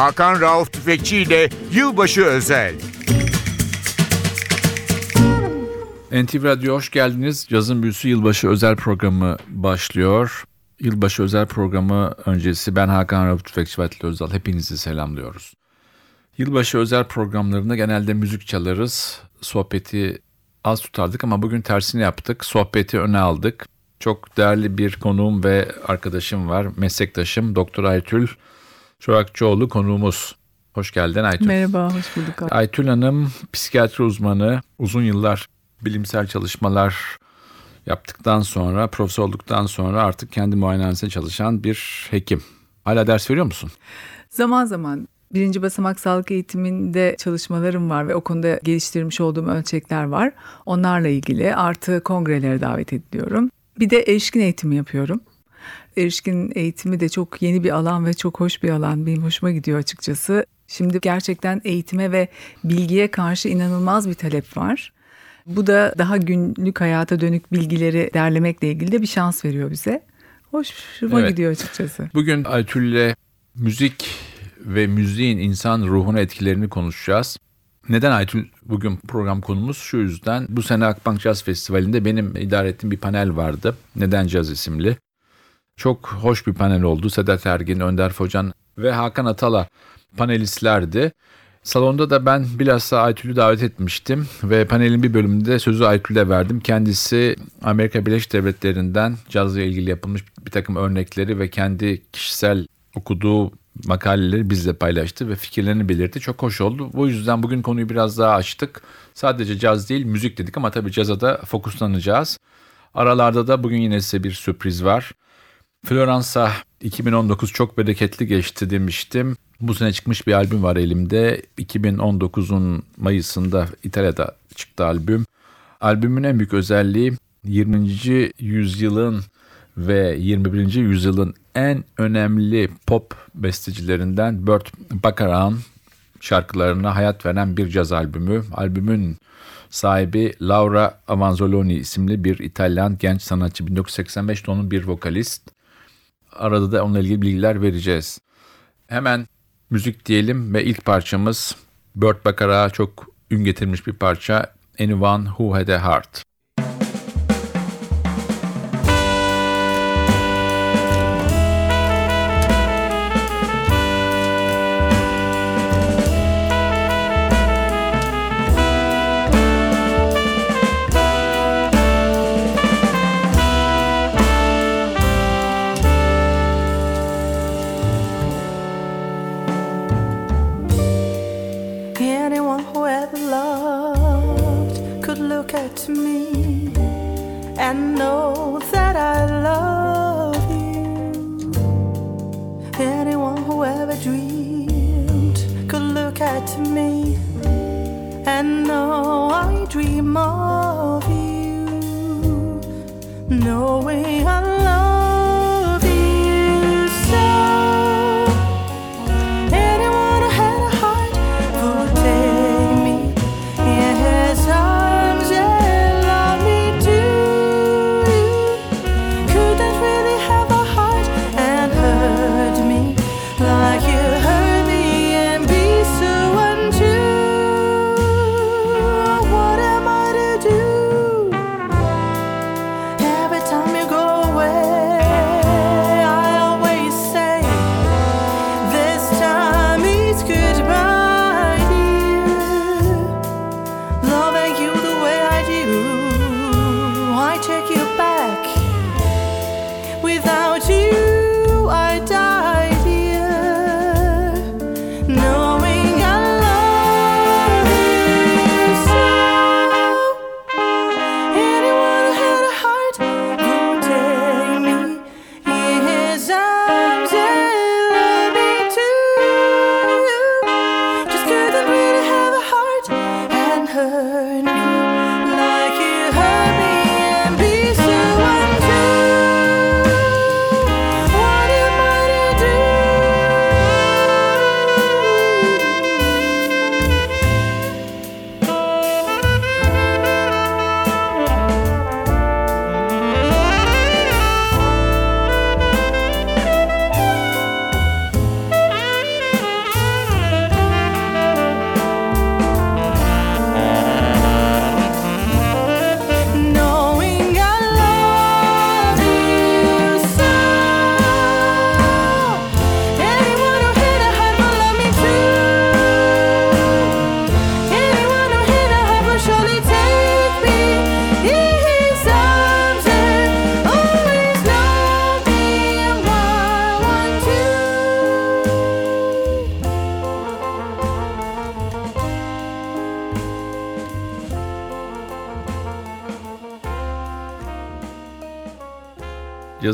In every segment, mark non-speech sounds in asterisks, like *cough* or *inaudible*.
Hakan Rauf Tüfekçi ile Yılbaşı Özel. NTV Radyo hoş geldiniz. Cazın Büyüsü Yılbaşı özel programı başlıyor. Yılbaşı özel programı öncesi ben Hakan Rauf Tüfekçi ve Özal hepinizi selamlıyoruz. Yılbaşı özel programlarında genelde müzik çalarız. Sohbeti az tutardık ama bugün tersini yaptık. Sohbeti öne aldık. Çok değerli bir konuğum ve arkadaşım var. Meslektaşım Doktor Aytül Çorakçıoğlu konuğumuz. Hoş geldin Aytül. Merhaba, hoş bulduk. Abi. Aytül Hanım psikiyatri uzmanı. Uzun yıllar bilimsel çalışmalar yaptıktan sonra, profesör olduktan sonra artık kendi muayenehanesinde çalışan bir hekim. Hala ders veriyor musun? Zaman zaman birinci basamak sağlık eğitiminde çalışmalarım var ve o konuda geliştirmiş olduğum ölçekler var. Onlarla ilgili artı kongrelere davet ediliyorum. Bir de erişkin eğitimi yapıyorum. Erişkin eğitimi de çok yeni bir alan ve çok hoş bir alan. Benim hoşuma gidiyor açıkçası. Şimdi gerçekten eğitime ve bilgiye karşı inanılmaz bir talep var. Bu da daha günlük hayata dönük bilgileri derlemekle ilgili de bir şans veriyor bize. Hoşuma evet. gidiyor açıkçası. Bugün Aytül'le müzik ve müziğin insan ruhuna etkilerini konuşacağız. Neden Aytül bugün program konumuz? Şu yüzden bu sene Akbank Jazz Festivali'nde benim idare ettiğim bir panel vardı. Neden Caz isimli. Çok hoş bir panel oldu. Sedat Ergin, Önder Focan ve Hakan Atala panelistlerdi. Salonda da ben bilhassa Aytül'ü davet etmiştim ve panelin bir bölümünde sözü Aytül'e verdim. Kendisi Amerika Birleşik Devletleri'nden cazla ilgili yapılmış bir takım örnekleri ve kendi kişisel okuduğu makaleleri bizle paylaştı ve fikirlerini belirtti. Çok hoş oldu. Bu yüzden bugün konuyu biraz daha açtık. Sadece caz değil müzik dedik ama tabii caza da fokuslanacağız. Aralarda da bugün yine size bir sürpriz var. Floransa 2019 çok bereketli geçti demiştim. Bu sene çıkmış bir albüm var elimde. 2019'un Mayıs'ında İtalya'da çıktı albüm. Albümün en büyük özelliği 20. yüzyılın ve 21. yüzyılın en önemli pop bestecilerinden Burt Bacharach'ın şarkılarına hayat veren bir caz albümü. Albümün sahibi Laura Avanzoloni isimli bir İtalyan genç sanatçı. 1985'te onun bir vokalist. Arada da onunla ilgili bilgiler vereceğiz. Hemen müzik diyelim ve ilk parçamız Burt Bacharach'a çok ün getirmiş bir parça Anyone Who Had a Heart.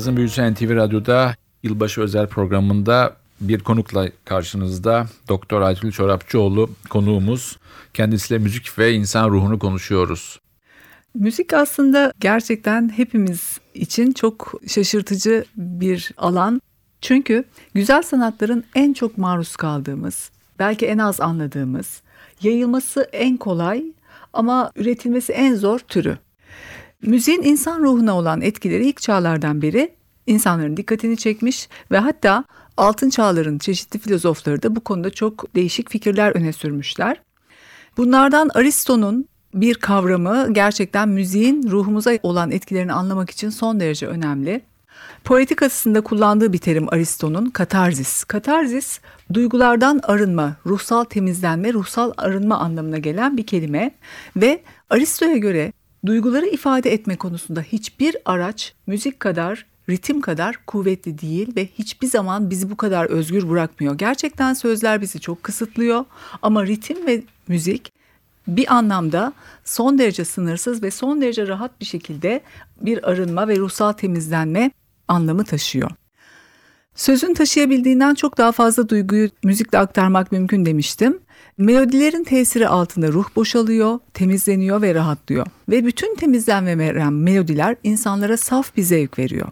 Cazın Büyüsü NTV Radyo'da yılbaşı özel programında bir konukla karşınızda Doktor Aytül Çorapçıoğlu konuğumuz. Kendisiyle müzik ve insan ruhunu konuşuyoruz. Müzik aslında gerçekten hepimiz için çok şaşırtıcı bir alan. Çünkü güzel sanatların en çok maruz kaldığımız, belki en az anladığımız, yayılması en kolay ama üretilmesi en zor türü. Müziğin insan ruhuna olan etkileri ilk çağlardan beri insanların dikkatini çekmiş ve hatta altın çağların çeşitli filozofları da bu konuda çok değişik fikirler öne sürmüşler. Bunlardan Aristo'nun bir kavramı gerçekten müziğin ruhumuza olan etkilerini anlamak için son derece önemli. Poetik açısında kullandığı bir terim Aristo'nun katarzis. Katarzis duygulardan arınma, ruhsal temizlenme, ruhsal arınma anlamına gelen bir kelime ve Aristo'ya göre duyguları ifade etme konusunda hiçbir araç müzik kadar ritim kadar kuvvetli değil ve hiçbir zaman bizi bu kadar özgür bırakmıyor. Gerçekten sözler bizi çok kısıtlıyor ama ritim ve müzik bir anlamda son derece sınırsız ve son derece rahat bir şekilde bir arınma ve ruhsal temizlenme anlamı taşıyor. Sözün taşıyabildiğinden çok daha fazla duyguyu müzikle aktarmak mümkün demiştim. Melodilerin tesiri altında ruh boşalıyor, temizleniyor ve rahatlıyor. Ve bütün temizlenme veren melodiler insanlara saf bir zevk veriyor.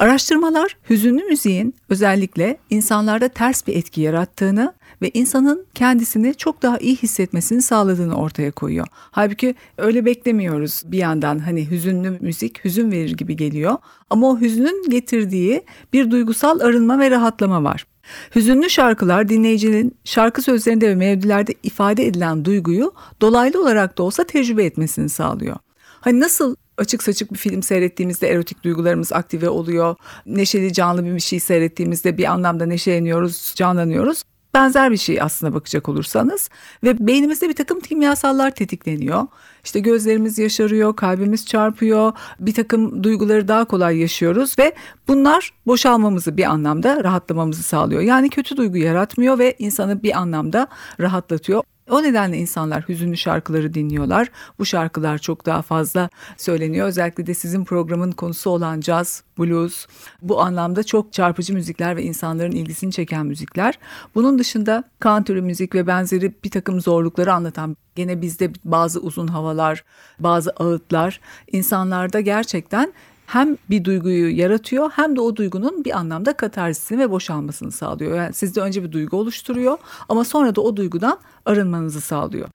Araştırmalar hüzünlü müziğin özellikle insanlarda ters bir etki yarattığını ve insanın kendisini çok daha iyi hissetmesini sağladığını ortaya koyuyor. Halbuki öyle beklemiyoruz bir yandan hani hüzünlü müzik hüzün verir gibi geliyor ama o hüznün getirdiği bir duygusal arınma ve rahatlama var. Hüzünlü şarkılar dinleyicinin şarkı sözlerinde ve melodilerde ifade edilen duyguyu dolaylı olarak da olsa tecrübe etmesini sağlıyor. Hani nasıl açık saçık bir film seyrettiğimizde erotik duygularımız aktive oluyor. Neşeli canlı bir şey seyrettiğimizde bir anlamda neşeleniyoruz, canlanıyoruz. Benzer bir şey aslında bakacak olursanız ve beynimizde bir takım kimyasallar tetikleniyor. İşte gözlerimiz yaşarıyor, kalbimiz çarpıyor, bir takım duyguları daha kolay yaşıyoruz ve bunlar boşalmamızı bir anlamda rahatlamamızı sağlıyor. Yani kötü duygu yaratmıyor ve insanı bir anlamda rahatlatıyor. O nedenle insanlar hüzünlü şarkıları dinliyorlar. Bu şarkılar çok daha fazla söyleniyor. Özellikle de sizin programın konusu olan caz, blues. Bu anlamda çok çarpıcı müzikler ve insanların ilgisini çeken müzikler. Bunun dışında country müzik ve benzeri bir takım zorlukları anlatan gene bizde bazı uzun havalar, bazı ağıtlar insanlarda gerçekten hem bir duyguyu yaratıyor hem de o duygunun bir anlamda katarsisini ve boşalmasını sağlıyor. Yani sizde önce bir duygu oluşturuyor ama sonra da o duygudan arınmanızı sağlıyor.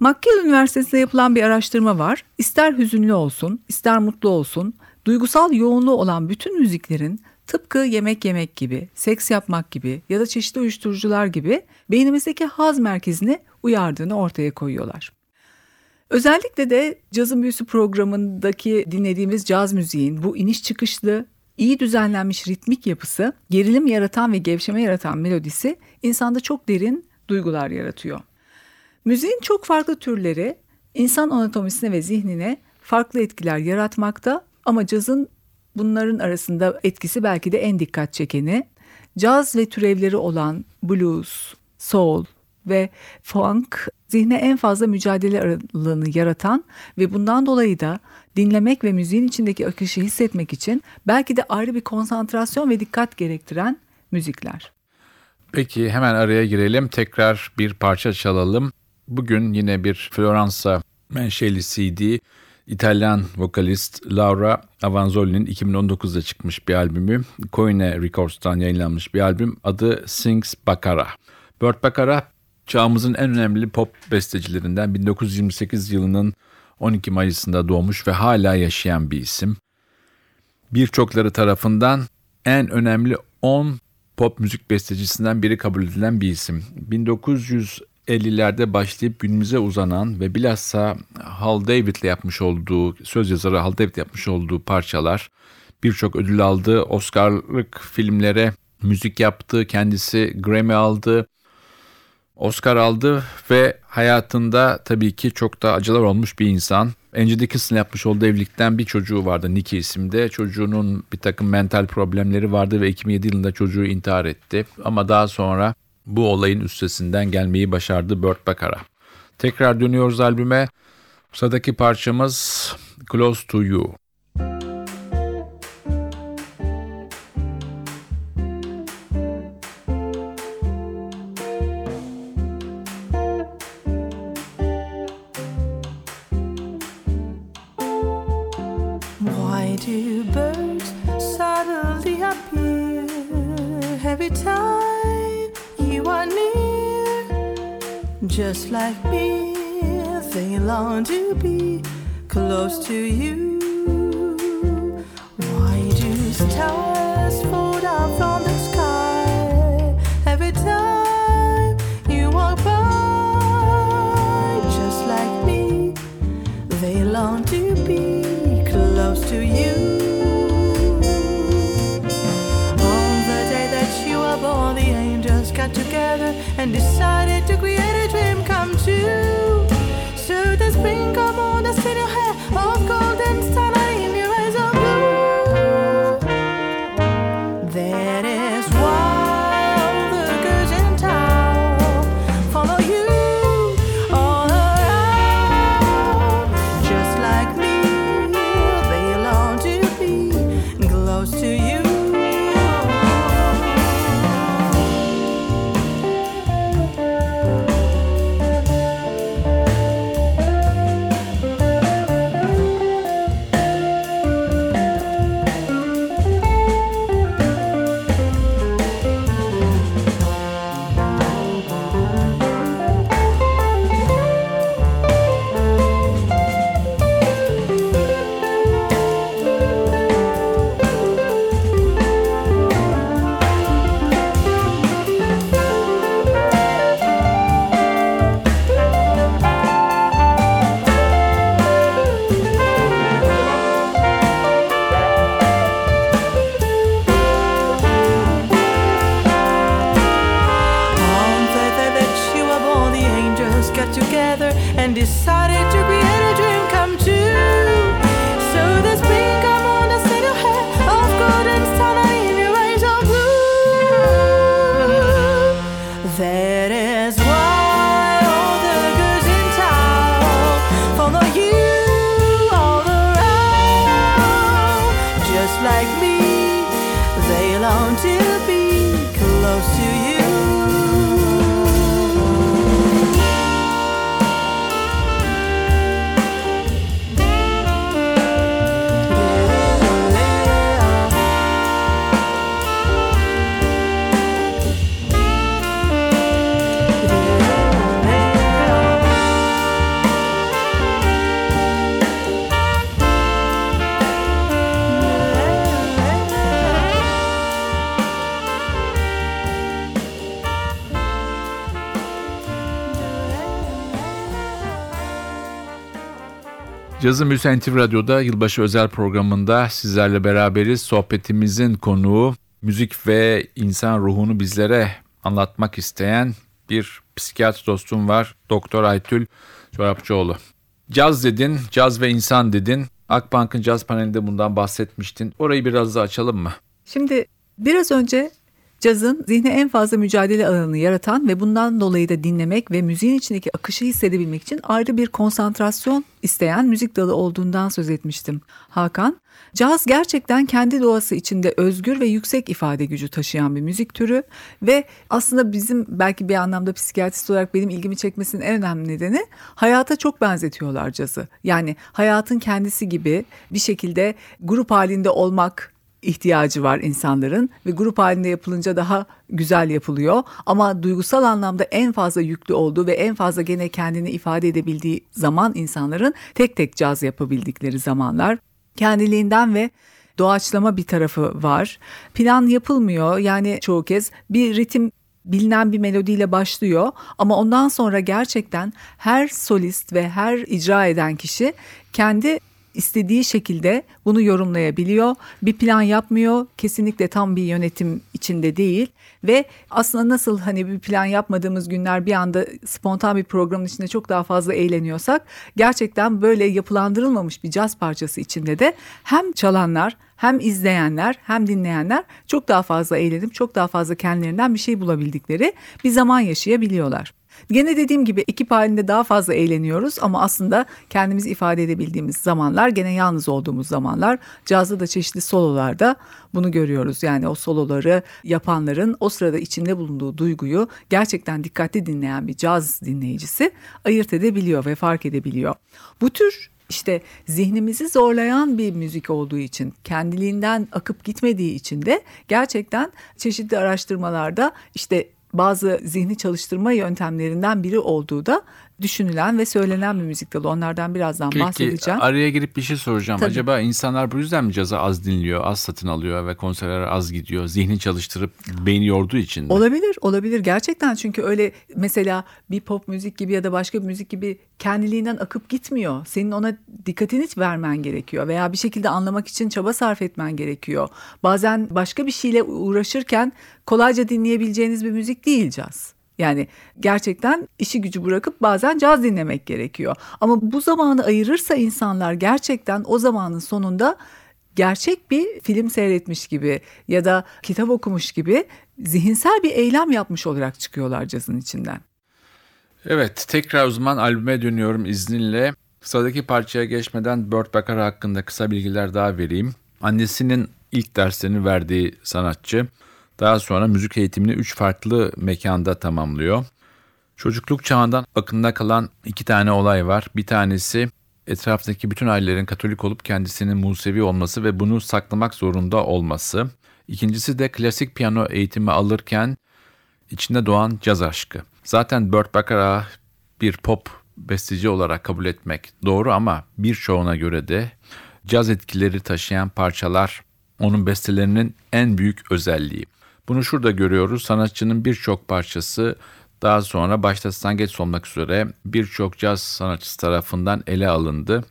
McGill Üniversitesi'nde yapılan bir araştırma var. İster hüzünlü olsun, ister mutlu olsun, duygusal yoğunluğu olan bütün müziklerin tıpkı yemek yemek gibi, seks yapmak gibi ya da çeşitli uyuşturucular gibi beynimizdeki haz merkezini uyardığını ortaya koyuyorlar. Özellikle de Cazın Büyüsü programındaki dinlediğimiz caz müziğin bu iniş çıkışlı, iyi düzenlenmiş ritmik yapısı, gerilim yaratan ve gevşeme yaratan melodisi insanda çok derin duygular yaratıyor. Müziğin çok farklı türleri insan anatomisine ve zihnine farklı etkiler yaratmakta ama cazın bunların arasında etkisi belki de en dikkat çekeni. Caz ve türevleri olan blues, soul ve funk zihne en fazla mücadele alanı yaratan ve bundan dolayı da dinlemek ve müziğin içindeki akışı hissetmek için belki de ayrı bir konsantrasyon ve dikkat gerektiren müzikler. Peki hemen araya girelim. Tekrar bir parça çalalım. Bugün yine bir Floransa menşeli CD İtalyan vokalist Laura Avanzoli'nin 2019'da çıkmış bir albümü. Coine Records'tan yayınlanmış bir albüm. Adı Sings Baccara. Burt Baccara çağımızın en önemli pop bestecilerinden 1928 yılının 12 Mayıs'ında doğmuş ve hala yaşayan bir isim. Birçokları tarafından en önemli 10 pop müzik bestecisinden biri kabul edilen bir isim. 1950'lerde başlayıp günümüze uzanan ve bilhassa Hal David'le yapmış olduğu, söz yazarı Hal David yapmış olduğu parçalar birçok ödül aldı. Oscar'lık filmlere müzik yaptı, kendisi Grammy aldı. Oscar aldı ve hayatında tabii ki çok da acılar olmuş bir insan. Angie Dickinson'la yapmış olduğu evlilikten bir çocuğu vardı Nicky isimde. Çocuğunun bir takım mental problemleri vardı ve 2007 yılında çocuğu intihar etti. Ama daha sonra bu olayın üstesinden gelmeyi başardı Burt Bacharach. Tekrar dönüyoruz albüme. Sıradaki parçamız Close to You. Every time you are near. Just like me, they long to be close to you. Cazı Müsen NTV Radyo'da yılbaşı özel programında sizlerle beraberiz. Sohbetimizin konuğu müzik ve insan ruhunu bizlere anlatmak isteyen bir psikiyatr dostum var. Doktor Aytül Çorapçıoğlu. Caz dedin, caz ve insan dedin. Akbank'ın caz panelinde bundan bahsetmiştin. Orayı biraz da açalım mı? Şimdi biraz önce cazın zihne en fazla mücadele alanını yaratan ve bundan dolayı da dinlemek ve müziğin içindeki akışı hissedebilmek için ayrı bir konsantrasyon isteyen müzik dalı olduğundan söz etmiştim. Hakan, caz gerçekten kendi doğası içinde özgür ve yüksek ifade gücü taşıyan bir müzik türü ve aslında bizim belki bir anlamda psikiyatrist olarak benim ilgimi çekmesinin en önemli nedeni hayata çok benzetiyorlar cazı. Yani hayatın kendisi gibi bir şekilde grup halinde olmak ihtiyacı var insanların ve grup halinde yapılınca daha güzel yapılıyor. Ama duygusal anlamda en fazla yüklü olduğu ve en fazla gene kendini ifade edebildiği zaman insanların tek tek caz yapabildikleri zamanlar. Kendiliğinden ve doğaçlama bir tarafı var. Plan yapılmıyor yani çoğu kez bir ritim bilinen bir melodiyle başlıyor ama ondan sonra gerçekten her solist ve her icra eden kişi kendi istediği şekilde bunu yorumlayabiliyor. Bir plan yapmıyor. Kesinlikle tam bir yönetim içinde değil ve aslında nasıl hani bir plan yapmadığımız günler bir anda spontan bir programın içinde çok daha fazla eğleniyorsak gerçekten böyle yapılandırılmamış bir caz parçası içinde de hem çalanlar hem izleyenler hem dinleyenler çok daha fazla eğlenip çok daha fazla kendilerinden bir şey bulabildikleri bir zaman yaşayabiliyorlar. Gene dediğim gibi ekip halinde daha fazla eğleniyoruz ama aslında kendimizi ifade edebildiğimiz zamanlar gene yalnız olduğumuz zamanlar. Cazda da çeşitli sololarda bunu görüyoruz. Yani o soloları yapanların o sırada içinde bulunduğu duyguyu gerçekten dikkatli dinleyen bir caz dinleyicisi ayırt edebiliyor ve fark edebiliyor. Bu tür işte zihnimizi zorlayan bir müzik olduğu için, kendiliğinden akıp gitmediği için de gerçekten çeşitli araştırmalarda işte bazı zihni çalıştırma yöntemlerinden biri olduğu da düşünülen ve söylenen bir müzik dalı. Onlardan birazdan Peki bahsedeceğim. araya girip bir şey soracağım. Tabii. Acaba insanlar bu yüzden mi cazı az dinliyor, az satın alıyor ve konserlere az gidiyor? Zihni çalıştırıp beyni yorduğu için mi? Olabilir, olabilir gerçekten çünkü öyle mesela bir pop müzik gibi ya da başka bir müzik gibi kendiliğinden akıp gitmiyor. Senin ona dikkatini vermen gerekiyor veya bir şekilde anlamak için çaba sarf etmen gerekiyor. Bazen başka bir şeyle uğraşırken kolayca dinleyebileceğiniz bir müzik değil caz. Yani gerçekten işi gücü bırakıp bazen caz dinlemek gerekiyor. Ama bu zamanı ayırırsa insanlar gerçekten o zamanın sonunda gerçek bir film seyretmiş gibi ya da kitap okumuş gibi zihinsel bir eylem yapmış olarak çıkıyorlar cazın içinden. Evet, tekrar o zaman albüme dönüyorum izninle. Sıradaki parçaya geçmeden Burt Bacharach hakkında kısa bilgiler daha vereyim. Annesinin ilk derslerini verdiği sanatçı. Daha sonra müzik eğitimini üç farklı mekanda tamamlıyor. Çocukluk çağından akında kalan iki tane olay var. Bir tanesi etraftaki bütün ailelerin Katolik olup kendisinin Musevi olması ve bunu saklamak zorunda olması. İkincisi de klasik piyano eğitimi alırken içinde doğan caz aşkı. Zaten Burt Bacharach bir pop besteci olarak kabul etmek doğru ama birçoğuna göre de caz etkileri taşıyan parçalar onun bestelerinin en büyük özelliği. Bunu şurada görüyoruz. Sanatçının birçok parçası daha sonra başta Stan Getz olmak üzere birçok caz sanatçısı tarafından ele alındı.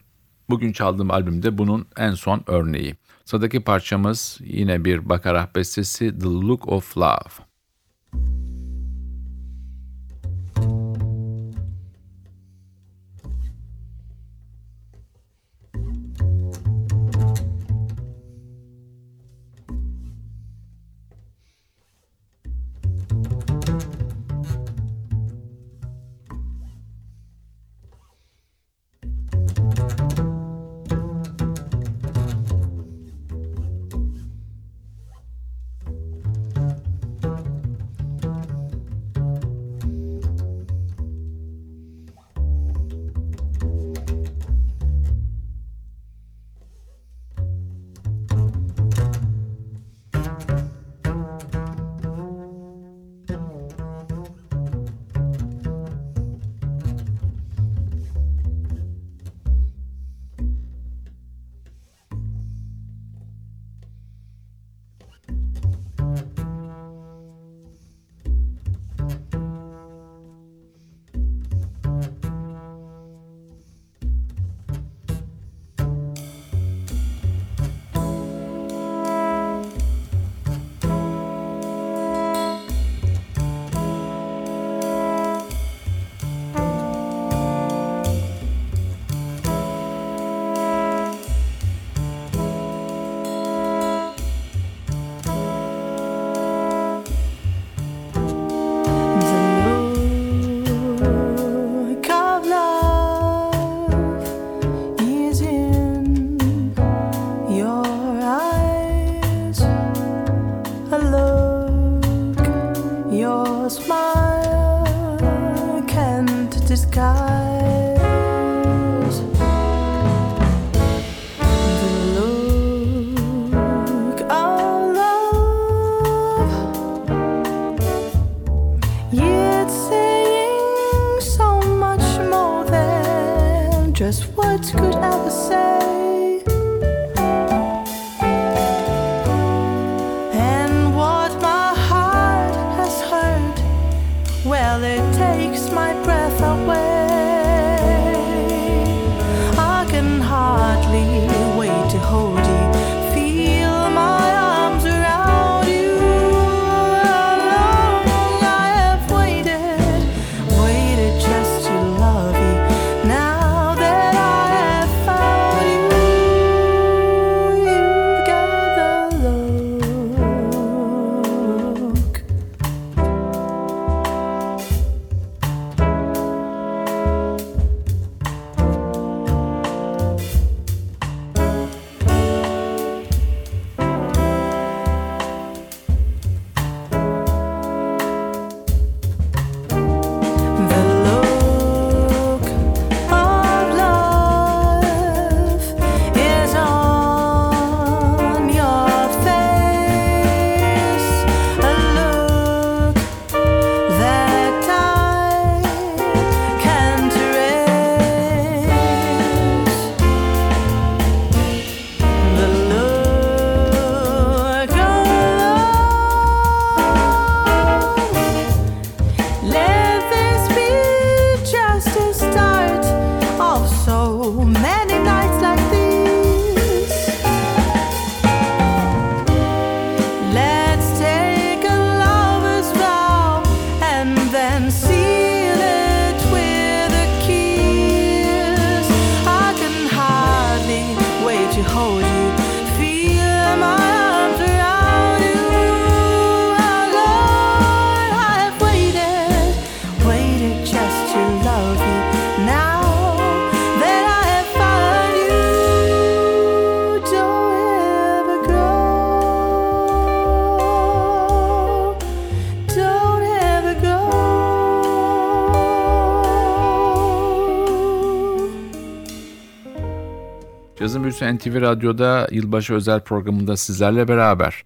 Bugün çaldığım albümde bunun en son örneği. Sıradaki parçamız yine bir Bacharach bestesi The Look of Love. Just words could ever say. Büyüsü NTV Radyo'da yılbaşı özel programında sizlerle beraber.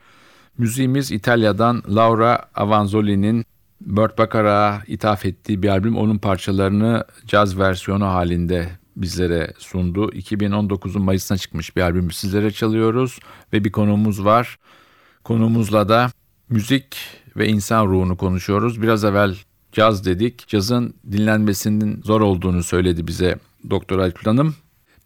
Müziğimiz İtalya'dan Laura Avanzoli'nin Burt Bacharach'a ithaf ettiği bir albüm. Onun parçalarını caz versiyonu halinde bizlere sundu. 2019'un Mayıs'ına çıkmış bir albümü sizlere çalıyoruz ve bir konuğumuz var. Konuğumuzla da müzik ve insan ruhunu konuşuyoruz. Biraz evvel caz dedik. Cazın dinlenmesinin zor olduğunu söyledi bize Doktor Alkül Hanım.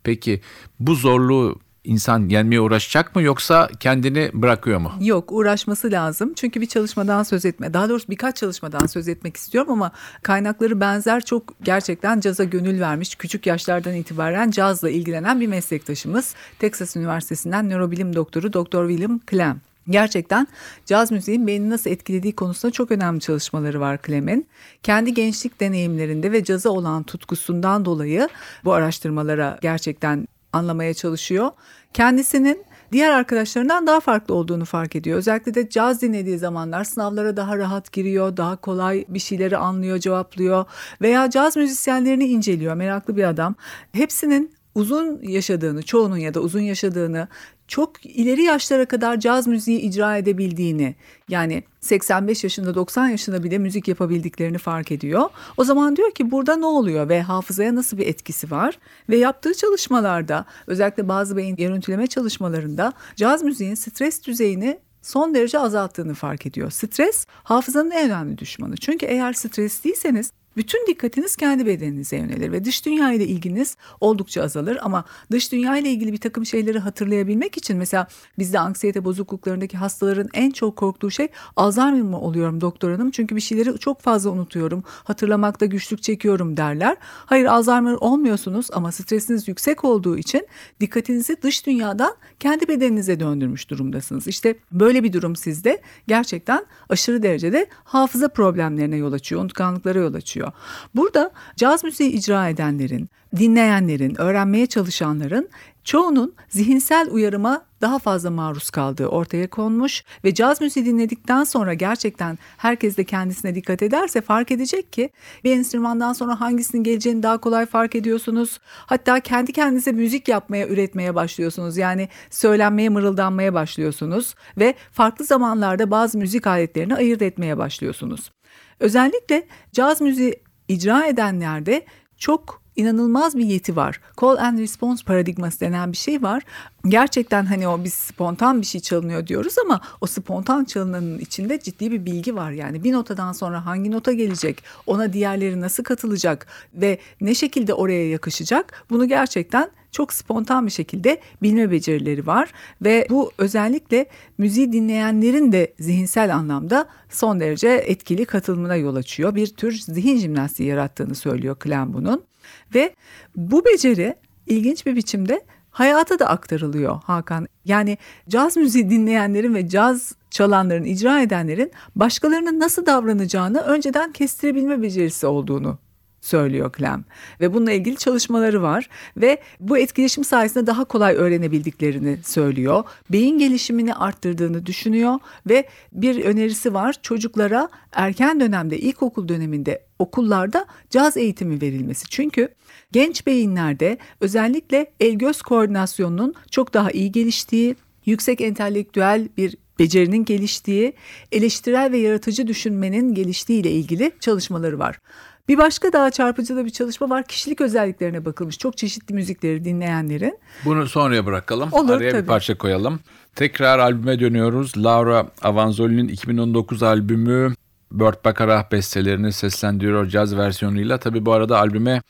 Peki bu zorluğu insan yenmeye uğraşacak mı yoksa kendini bırakıyor mu? Yok uğraşması lazım. Çünkü bir çalışmadan söz etme. Daha doğrusu birkaç çalışmadan söz etmek istiyorum ama kaynakları benzer çok gerçekten caza gönül vermiş. Küçük yaşlardan itibaren cazla ilgilenen bir meslektaşımız. Texas Üniversitesi'nden nörobilim doktoru Dr. William Clem. Gerçekten caz müziğin beyni nasıl etkilediği konusunda çok önemli çalışmaları var Clem'in. Kendi gençlik deneyimlerinde ve caza olan tutkusundan dolayı bu araştırmalara gerçekten anlamaya çalışıyor. Kendisinin diğer arkadaşlarından daha farklı olduğunu fark ediyor. Özellikle de caz dinlediği zamanlar sınavlara daha rahat giriyor, daha kolay bir şeyleri anlıyor, cevaplıyor veya caz müzisyenlerini inceliyor. Meraklı bir adam. Hepsinin uzun yaşadığını, çoğunun ya da uzun yaşadığını, çok ileri yaşlara kadar caz müziği icra edebildiğini yani 85 yaşında 90 yaşında bile müzik yapabildiklerini fark ediyor. O zaman diyor ki burada ne oluyor ve hafızaya nasıl bir etkisi var? Ve yaptığı çalışmalarda özellikle bazı beyin görüntüleme çalışmalarında caz müziğin stres düzeyini son derece azalttığını fark ediyor. Stres hafızanın en önemli düşmanı. Çünkü eğer stresliyseniz bütün dikkatiniz kendi bedeninize yönelir ve dış dünya ile ilginiz oldukça azalır ama dış dünya ile ilgili bir takım şeyleri hatırlayabilmek için mesela bizde anksiyete bozukluklarındaki hastaların en çok korktuğu şey Alzheimer mı oluyorum doktor hanım çünkü bir şeyleri çok fazla unutuyorum hatırlamakta güçlük çekiyorum derler. Hayır Alzheimer olmuyorsunuz ama stresiniz yüksek olduğu için dikkatinizi dış dünyadan kendi bedeninize döndürmüş durumdasınız. İşte böyle bir durum sizde gerçekten aşırı derecede hafıza problemlerine yol açıyor, unutkanlıklara yol açıyor geçiyor. Burada caz müziği icra edenlerin, dinleyenlerin, öğrenmeye çalışanların çoğunun zihinsel uyarıma daha fazla maruz kaldığı ortaya konmuş ve caz müziği dinledikten sonra gerçekten herkes de kendisine dikkat ederse fark edecek ki bir enstrümandan sonra hangisinin geleceğini daha kolay fark ediyorsunuz. Hatta kendi kendinize müzik yapmaya, üretmeye başlıyorsunuz. Yani söylenmeye, mırıldanmaya başlıyorsunuz ve farklı zamanlarda bazı müzik aletlerini ayırt etmeye başlıyorsunuz. Özellikle caz müziği icra edenlerde çok inanılmaz bir yeti var. Call and response paradigması denen bir şey var. Gerçekten hani o biz spontan bir şey çalınıyor diyoruz ama o spontan çalınanın içinde ciddi bir bilgi var. Yani bir notadan sonra hangi nota gelecek, ona diğerleri nasıl katılacak ve ne şekilde oraya yakışacak bunu gerçekten çok spontan bir şekilde bilme becerileri var ve bu özellikle müziği dinleyenlerin de zihinsel anlamda son derece etkili katılımına yol açıyor. Bir tür zihin jimnastiği yarattığını söylüyor Clem bunun ve bu beceri ilginç bir biçimde hayata da aktarılıyor Hakan. Yani caz müziği dinleyenlerin ve caz çalanların, icra edenlerin başkalarının nasıl davranacağını önceden kestirebilme becerisi olduğunu söylüyor Clem ve bununla ilgili çalışmaları var ve bu etkileşim sayesinde daha kolay öğrenebildiklerini söylüyor. Beyin gelişimini arttırdığını düşünüyor ve bir önerisi var çocuklara erken dönemde ilkokul döneminde okullarda caz eğitimi verilmesi. Çünkü genç beyinlerde özellikle el göz koordinasyonunun çok daha iyi geliştiği, yüksek entelektüel bir becerinin geliştiği, eleştirel ve yaratıcı düşünmenin geliştiği ile ilgili çalışmaları var. Bir başka daha çarpıcı da bir çalışma var. Kişilik özelliklerine bakılmış. Çok çeşitli müzikleri dinleyenlerin. Bunu sonraya bırakalım. Olur, Araya tabii. bir parça koyalım. Tekrar albüme dönüyoruz. Laura Avanzoli'nin 2019 albümü Burt Bacharach bestelerini seslendiriyor caz versiyonuyla. Tabi bu arada albüme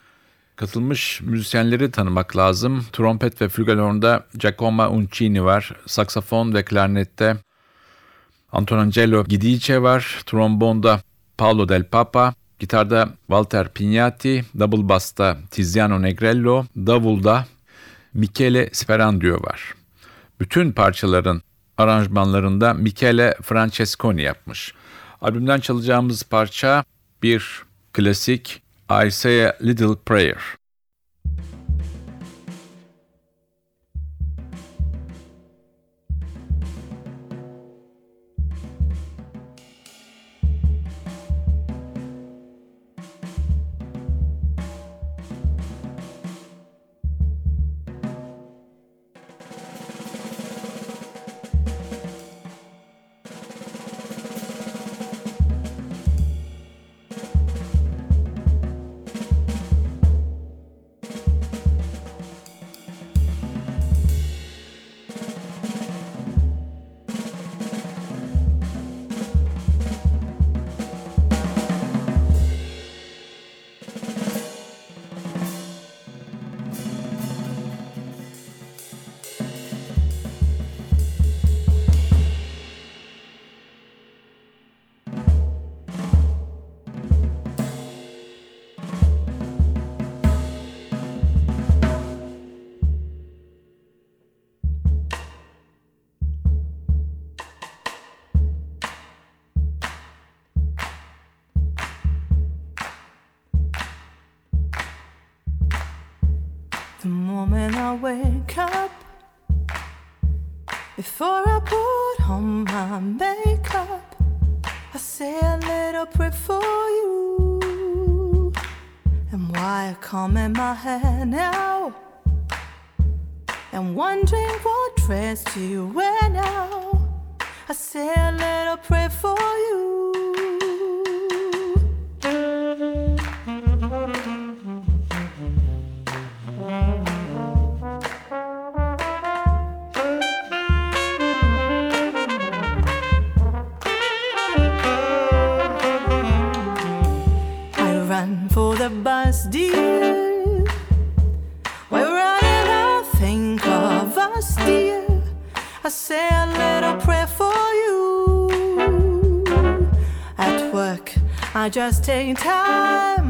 katılmış müzisyenleri tanımak lazım. Trompet ve flügelhorn'da Giacomo Uncini var. Saksafon ve klarnette Antonangelo Gidice var. Trombonda Paolo Del Papa. Gitarda Walter Pignatti, double bass'ta Tiziano Negrello, davulda Michele Sperandio var. Bütün parçaların aranjmanlarında Michele Francesconi yapmış. Albümden çalacağımız parça bir klasik I Say a Little Prayer. I wake up. Before I put on my makeup, I say a little prayer for you. And why I comb in my hair now? And wondering what dress do you wear now? I say a little prayer for just take time.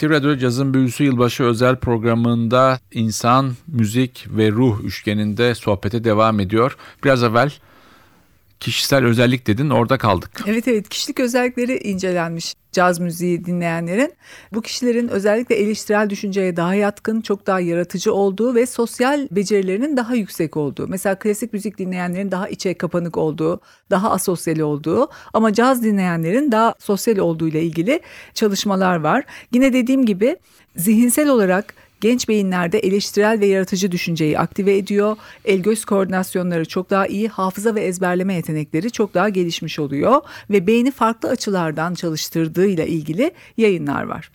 NTV Radyo Cazın Büyüsü Yılbaşı özel programında insan, müzik ve ruh üçgeninde sohbete devam ediyor. Biraz evvel kişisel özellik dedin orada kaldık. Evet evet kişilik özellikleri incelenmiş caz müziği dinleyenlerin. Bu kişilerin özellikle eleştirel düşünceye daha yatkın, çok daha yaratıcı olduğu ve sosyal becerilerinin daha yüksek olduğu. Mesela klasik müzik dinleyenlerin daha içe kapanık olduğu, daha asosyal olduğu ama caz dinleyenlerin daha sosyal olduğu ile ilgili çalışmalar var. Yine dediğim gibi zihinsel olarak genç beyinlerde eleştirel ve yaratıcı düşünceyi aktive ediyor. El göz koordinasyonları çok daha iyi, hafıza ve ezberleme yetenekleri çok daha gelişmiş oluyor ve beyni farklı açılardan çalıştırdığıyla ilgili yayınlar var.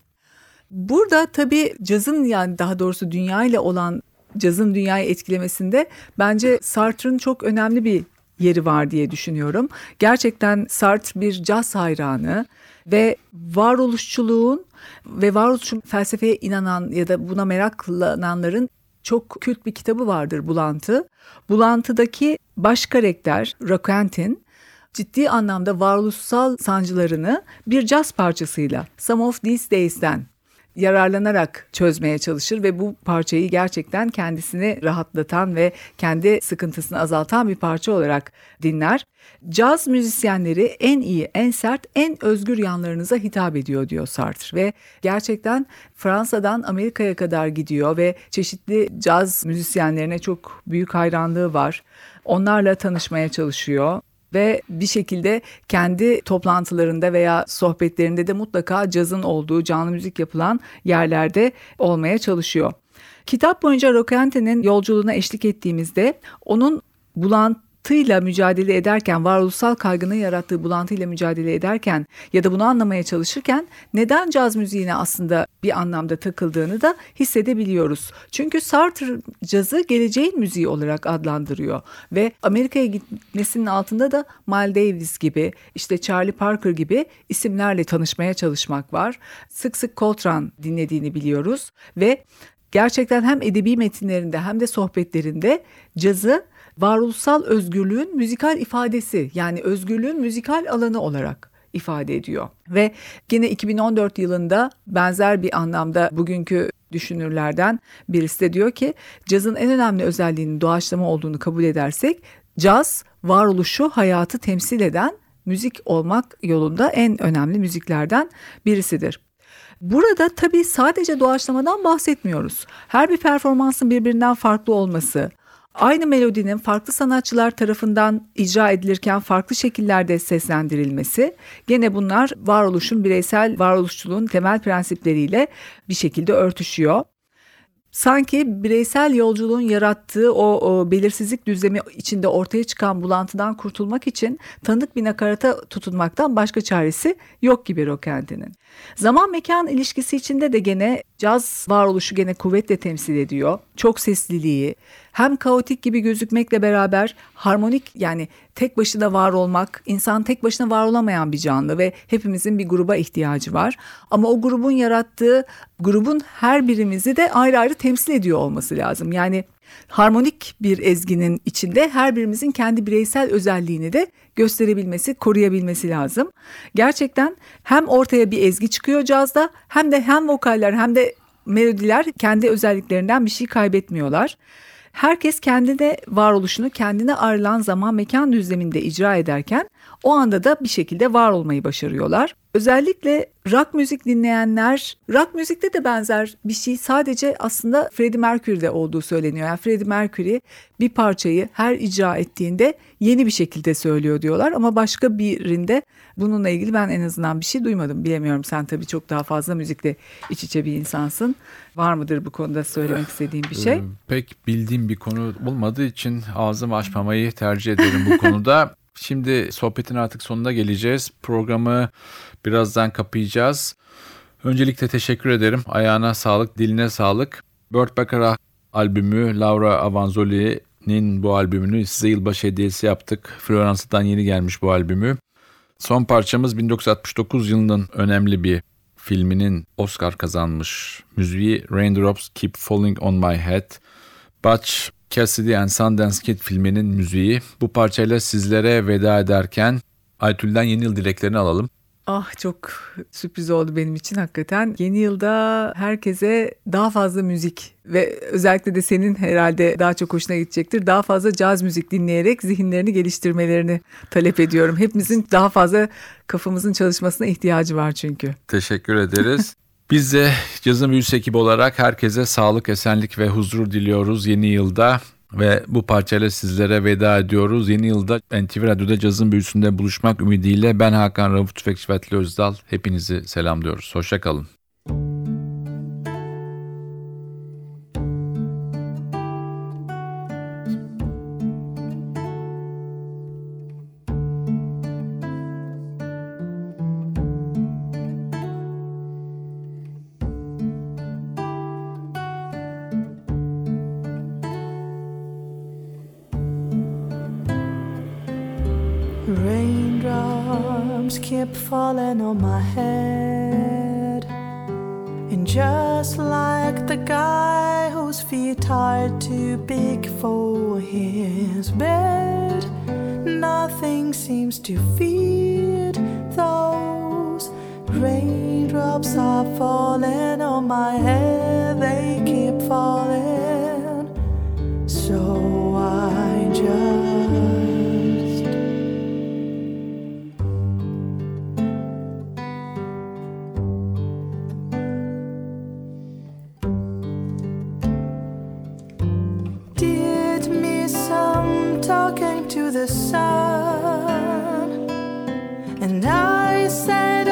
Burada tabii cazın yani daha doğrusu dünya ile olan cazın dünyayı etkilemesinde bence Sartre'ın çok önemli bir yeri var diye düşünüyorum. Gerçekten Sartre bir caz hayranı ve varoluşçuluğun ve varoluşçu felsefeye inanan ya da buna meraklananların çok kült bir kitabı vardır Bulantı. Bulantı'daki baş karakter Raquentin ciddi anlamda varoluşsal sancılarını bir caz parçasıyla Some of These Days'ten yararlanarak çözmeye çalışır ve bu parçayı gerçekten kendisini rahatlatan ve kendi sıkıntısını azaltan bir parça olarak dinler. Caz müzisyenleri en iyi, en sert, en özgür yanlarınıza hitap ediyor diyor Sartre ve gerçekten Fransa'dan Amerika'ya kadar gidiyor ve çeşitli caz müzisyenlerine çok büyük hayranlığı var. Onlarla tanışmaya çalışıyor ve bir şekilde kendi toplantılarında veya sohbetlerinde de mutlaka cazın olduğu canlı müzik yapılan yerlerde olmaya çalışıyor. Kitap boyunca Rokente'nin yolculuğuna eşlik ettiğimizde onun bulantıyla mücadele ederken, varoluşsal kaygının yarattığı bulantıyla mücadele ederken ya da bunu anlamaya çalışırken neden caz müziğine aslında bir anlamda takıldığını da hissedebiliyoruz. Çünkü Sartre cazı geleceğin müziği olarak adlandırıyor ve Amerika'ya gitmesinin altında da Miles Davis gibi, işte Charlie Parker gibi isimlerle tanışmaya çalışmak var. Sık sık Coltrane dinlediğini biliyoruz ve gerçekten hem edebi metinlerinde hem de sohbetlerinde cazı varoluşsal özgürlüğün müzikal ifadesi yani özgürlüğün müzikal alanı olarak ifade ediyor. Ve yine 2014 yılında benzer bir anlamda bugünkü düşünürlerden birisi de diyor ki cazın en önemli özelliğinin doğaçlama olduğunu kabul edersek caz varoluşu hayatı temsil eden müzik olmak yolunda en önemli müziklerden birisidir. Burada tabii sadece doğaçlamadan bahsetmiyoruz. Her bir performansın birbirinden farklı olması, aynı melodinin farklı sanatçılar tarafından icra edilirken farklı şekillerde seslendirilmesi gene bunlar varoluşun bireysel varoluşçuluğun temel prensipleriyle bir şekilde örtüşüyor sanki bireysel yolculuğun yarattığı o, o belirsizlik düzlemi içinde ortaya çıkan bulantıdan kurtulmak için tanıdık bir nakarata tutunmaktan başka çaresi yok gibi Rockent'inin. Zaman mekan ilişkisi içinde de gene caz varoluşu gene kuvvetle temsil ediyor. Çok sesliliği, hem kaotik gibi gözükmekle beraber harmonik yani tek başına var olmak, insan tek başına var olamayan bir canlı ve hepimizin bir gruba ihtiyacı var. Ama o grubun yarattığı grubun her birimizi de ayrı ayrı temsil ediyor olması lazım. Yani harmonik bir ezginin içinde her birimizin kendi bireysel özelliğini de gösterebilmesi, koruyabilmesi lazım. Gerçekten hem ortaya bir ezgi çıkıyor cazda hem de hem vokaller hem de melodiler kendi özelliklerinden bir şey kaybetmiyorlar. Herkes kendine varoluşunu kendine ayrılan zaman mekan düzleminde icra ederken o anda da bir şekilde var olmayı başarıyorlar. Özellikle rock müzik dinleyenler, rock müzikte de benzer bir şey sadece aslında Freddie Mercury'de olduğu söyleniyor. Yani Freddie Mercury bir parçayı her icra ettiğinde yeni bir şekilde söylüyor diyorlar ama başka birinde bununla ilgili ben en azından bir şey duymadım. Bilemiyorum sen tabii çok daha fazla müzikle iç içe bir insansın. Var mıdır bu konuda söylemek istediğin bir şey? Ee, Pek bildiğim bir konu olmadığı için ağzımı açmamayı tercih ederim bu konuda. *laughs* Şimdi sohbetin artık sonuna geleceğiz. Programı birazdan kapayacağız. Öncelikle teşekkür ederim. Ayağına sağlık, diline sağlık. Burt Bacharach albümü Laura Avanzoli'nin bu albümünü size yılbaşı hediyesi yaptık. Florence'dan yeni gelmiş bu albümü. Son parçamız 1969 yılının önemli bir filminin Oscar kazanmış müziği Raindrops Keep Falling on My Head. Butch Cassidy and Sundance Kid filminin müziği. Bu parçayla sizlere veda ederken Aytül'den yeni yıl dileklerini alalım. Ah çok sürpriz oldu benim için hakikaten. Yeni yılda herkese daha fazla müzik ve özellikle de senin herhalde daha çok hoşuna gidecektir. Daha fazla caz müzik dinleyerek zihinlerini geliştirmelerini talep ediyorum. Hepimizin daha fazla kafamızın çalışmasına ihtiyacı var çünkü. Teşekkür ederiz. *laughs* Biz de Cazın Büyüsü ekibi olarak herkese sağlık, esenlik ve huzur diliyoruz yeni yılda. Ve bu parçayla sizlere veda ediyoruz. Yeni yılda NTV Radyo'da cazın büyüsünde buluşmak ümidiyle ben Hakan Rauf Tüfekçi Özdal. Hepinizi selamlıyoruz. Hoşçakalın. The sun. And I said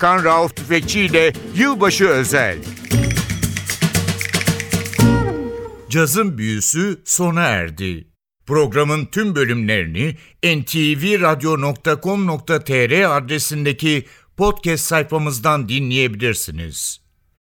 Hakan Rauf Tüfekçi ile Yılbaşı Özel. Cazın büyüsü sona erdi. Programın tüm bölümlerini ntvradio.com.tr adresindeki podcast sayfamızdan dinleyebilirsiniz.